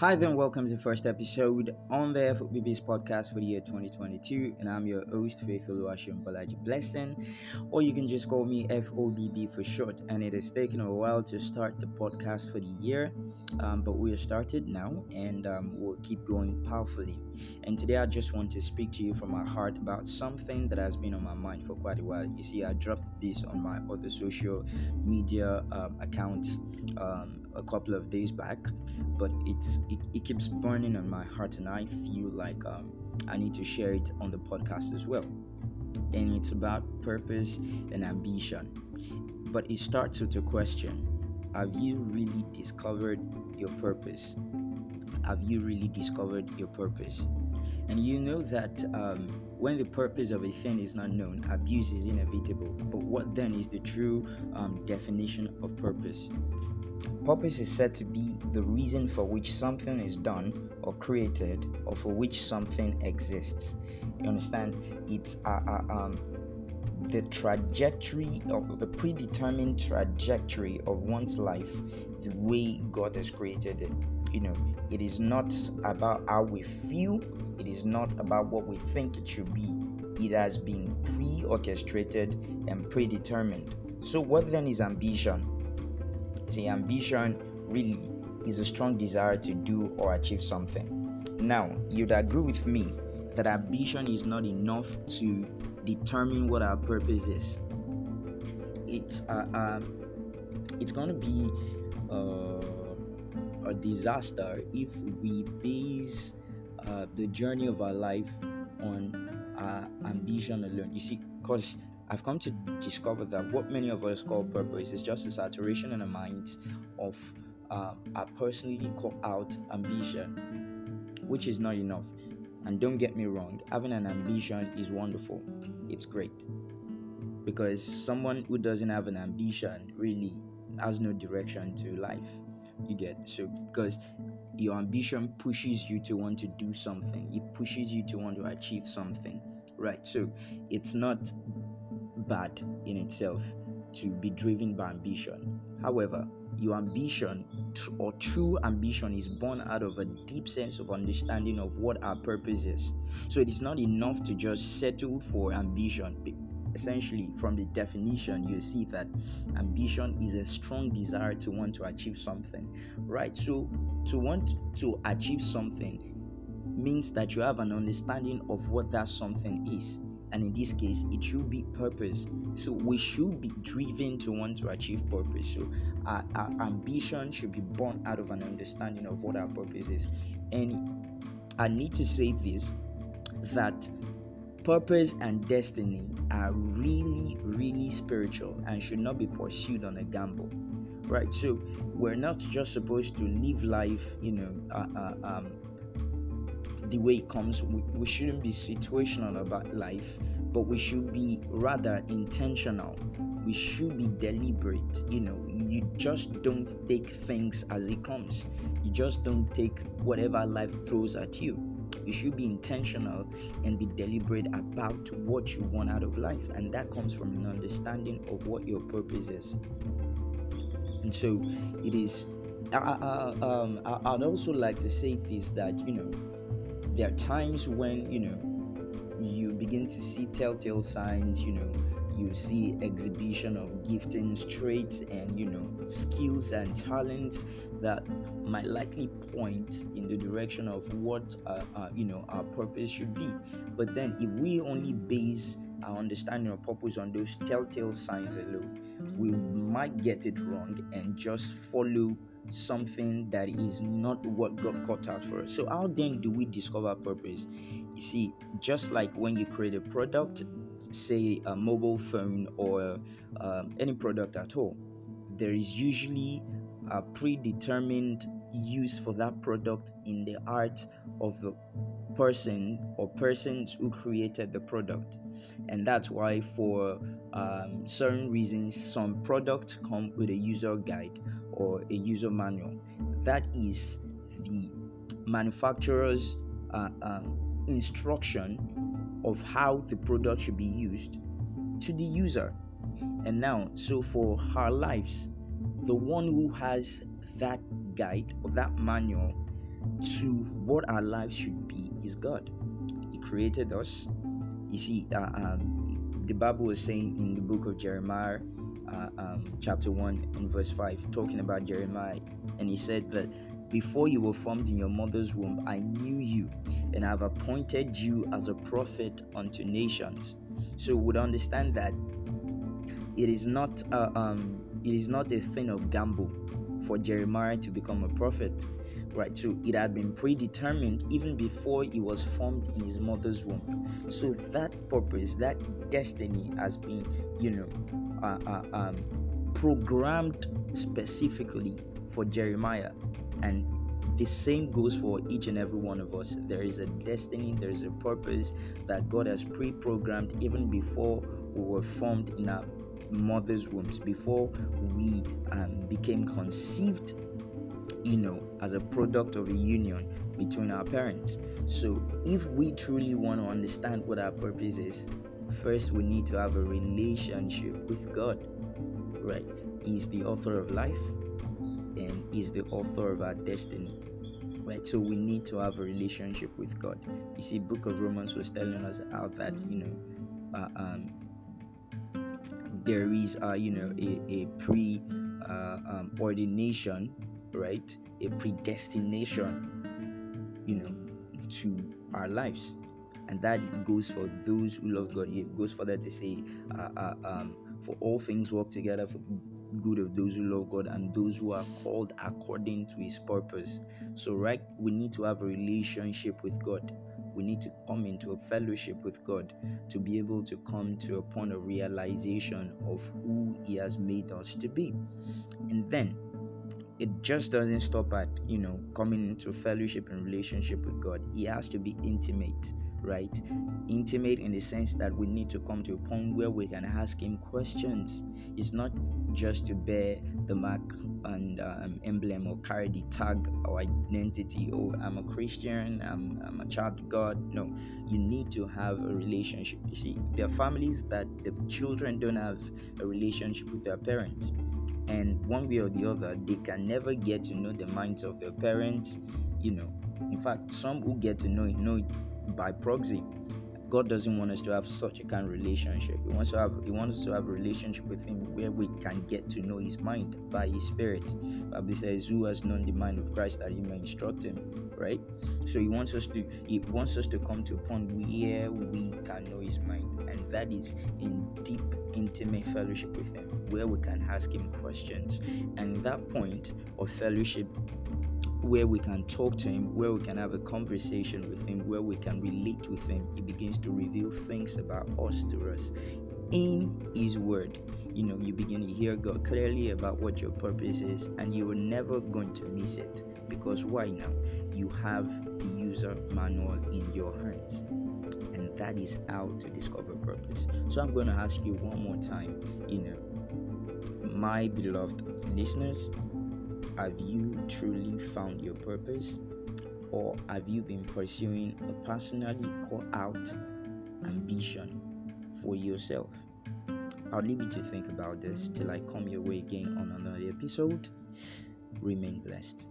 Hi there, and welcome to the first episode on the FOBB's podcast for the year 2022. And I'm your host, Faith Oluwashim Balaji Blessing, or you can just call me FOBB for short. And it has taken a while to start the podcast for the year, um, but we are started now and um, we'll keep going powerfully. And today I just want to speak to you from my heart about something that has been on my mind for quite a while. You see, I dropped this on my other social media um, account um, a couple of days back, but it's it, it keeps burning on my heart, and I feel like um, I need to share it on the podcast as well. And it's about purpose and ambition. But it starts with a question Have you really discovered your purpose? Have you really discovered your purpose? And you know that um, when the purpose of a thing is not known, abuse is inevitable. But what then is the true um, definition of purpose? Purpose is said to be the reason for which something is done or created or for which something exists. You understand? It's uh, uh, um, the trajectory of a predetermined trajectory of one's life, the way God has created it. You know, it is not about how we feel, it is not about what we think it should be. It has been pre orchestrated and predetermined. So, what then is ambition? See, ambition really is a strong desire to do or achieve something. Now, you'd agree with me that ambition is not enough to determine what our purpose is. It's uh, uh, it's gonna be uh, a disaster if we base uh, the journey of our life on our ambition alone. You see, because I've come to discover that what many of us call purpose is just a saturation in our minds of um, our personally called out ambition, which is not enough. And don't get me wrong, having an ambition is wonderful, it's great. Because someone who doesn't have an ambition really has no direction to life. You get so because your ambition pushes you to want to do something, it pushes you to want to achieve something, right? So it's not bad in itself to be driven by ambition. However, your ambition or true ambition is born out of a deep sense of understanding of what our purpose is. So it is not enough to just settle for ambition. Essentially, from the definition, you see that ambition is a strong desire to want to achieve something, right? So, to want to achieve something means that you have an understanding of what that something is and in this case it should be purpose. So we should be driven to want to achieve purpose. So our, our, ambition should be born out of an understanding of what our purpose is. And i need to say this that purpose and destiny are really really spiritual and should not be pursued on a gamble right? So we're not just supposed to live life you know uh, uh, um, the way it comes. We, we shouldn't be situational about life, but we should be rather intentional. We should be deliberate. You know, you just don't take things as it comes. You just don't take whatever life throws at you. You should be intentional and be deliberate about what you want out of life, and that comes from an understanding of what your purpose is. And so, it is. I, I, um, I'd also like to say this that you know there are times when you know you begin to see telltale signs you know you see exhibition of giftings traits and you know skills and talents that might likely point in the direction of what uh, uh, you know our purpose should be. But then if we only base our understanding of purpose on those telltale signs alone we might get it wrong and just follow something that is not what God cut out for us. So, how then do we discover purpose? You see, just like when you create a product, say a mobile phone or um, any product at all, there is usually a predetermined use for that product in the art of the person or persons who created the product and that's why for um, certain reasons some products come with a user guide or a user manual. That is the manufacturer's uh, uh, instruction of how the product should be used to the user. And now, so for our lives, the one who has that guide or that manual to what our lives should be is God. He created us. You see, uh, um, the Bible was saying in the book of Jeremiah, uh, um, chapter 1 and verse 5, talking about Jeremiah, and he said that before you were formed in your mother's womb, I knew you, and I've appointed you as a prophet unto nations. So would understand that it is not uh, um, it is not a thing of gamble for Jeremiah to become a prophet, right? So it had been predetermined even before he was formed in his mother's womb. So that purpose, that destiny, has been, you know, uh, uh, um, programmed specifically for Jeremiah, and the same goes for each and every one of us. There is a destiny, there is a purpose that God has pre programmed even before we were formed in our mother's wombs, before we um, became conceived, you know, as a product of a union between our parents. So, if we truly want to understand what our purpose is, first we need to have a relationship with God, right? He's the author of life and He's the author of our destiny right so we need to have a relationship with god you see book of romans was telling us how that you know uh, um, there is uh, you know a, a pre uh, um, ordination right? A predestination you know to our lives. And that goes for those who love god. It goes further to say uh, uh, um, for all things work together for the good of those who love god and those who are called according to his purpose. So right we need to have a relationship with god we need to come into a fellowship with God to be able to come to a point of realization of who He has made us to be. And then it just doesn't stop at, you know, coming into fellowship and relationship with God. He has to be intimate right? Intimate in the sense that we need to come to a point where we can ask Him questions. It's not just to bear the mark and um, emblem or carry the tag or identity. Oh, I'm a Christian, I'm, I'm a child of God. No, you need to have a relationship. You see, there are families that the children don't have a relationship with their parents. And one way or the other, they can never get to know the minds of their parents. You know, in fact, some who get to know it know it by proxy. God doesn't want us to have such a kind of relationship. He wants to have He wants us to have a relationship with Him where we can get to know His mind by His Spirit. Bible says, "Who has known the mind of Christ that He may instruct Him?" Right. So He wants us to He wants us to come to a point where we can know His mind, and that is in deep, intimate fellowship with Him, where we can ask Him questions. And that point of fellowship where we can talk to him, where we can have a conversation with him, where we can relate with him. He begins to reveal things about us to us in his word. You know, you begin to hear God clearly about what your purpose is, and you are never going to miss it. Because why now? You have the user manual in your hands. And that is how to discover purpose. So I'm going to ask you one more time, you know, my beloved listeners, have you truly found your purpose? Or have you been pursuing a personally called out ambition for yourself? I'll leave you to think about this till I come your way again on another episode. Remain blessed.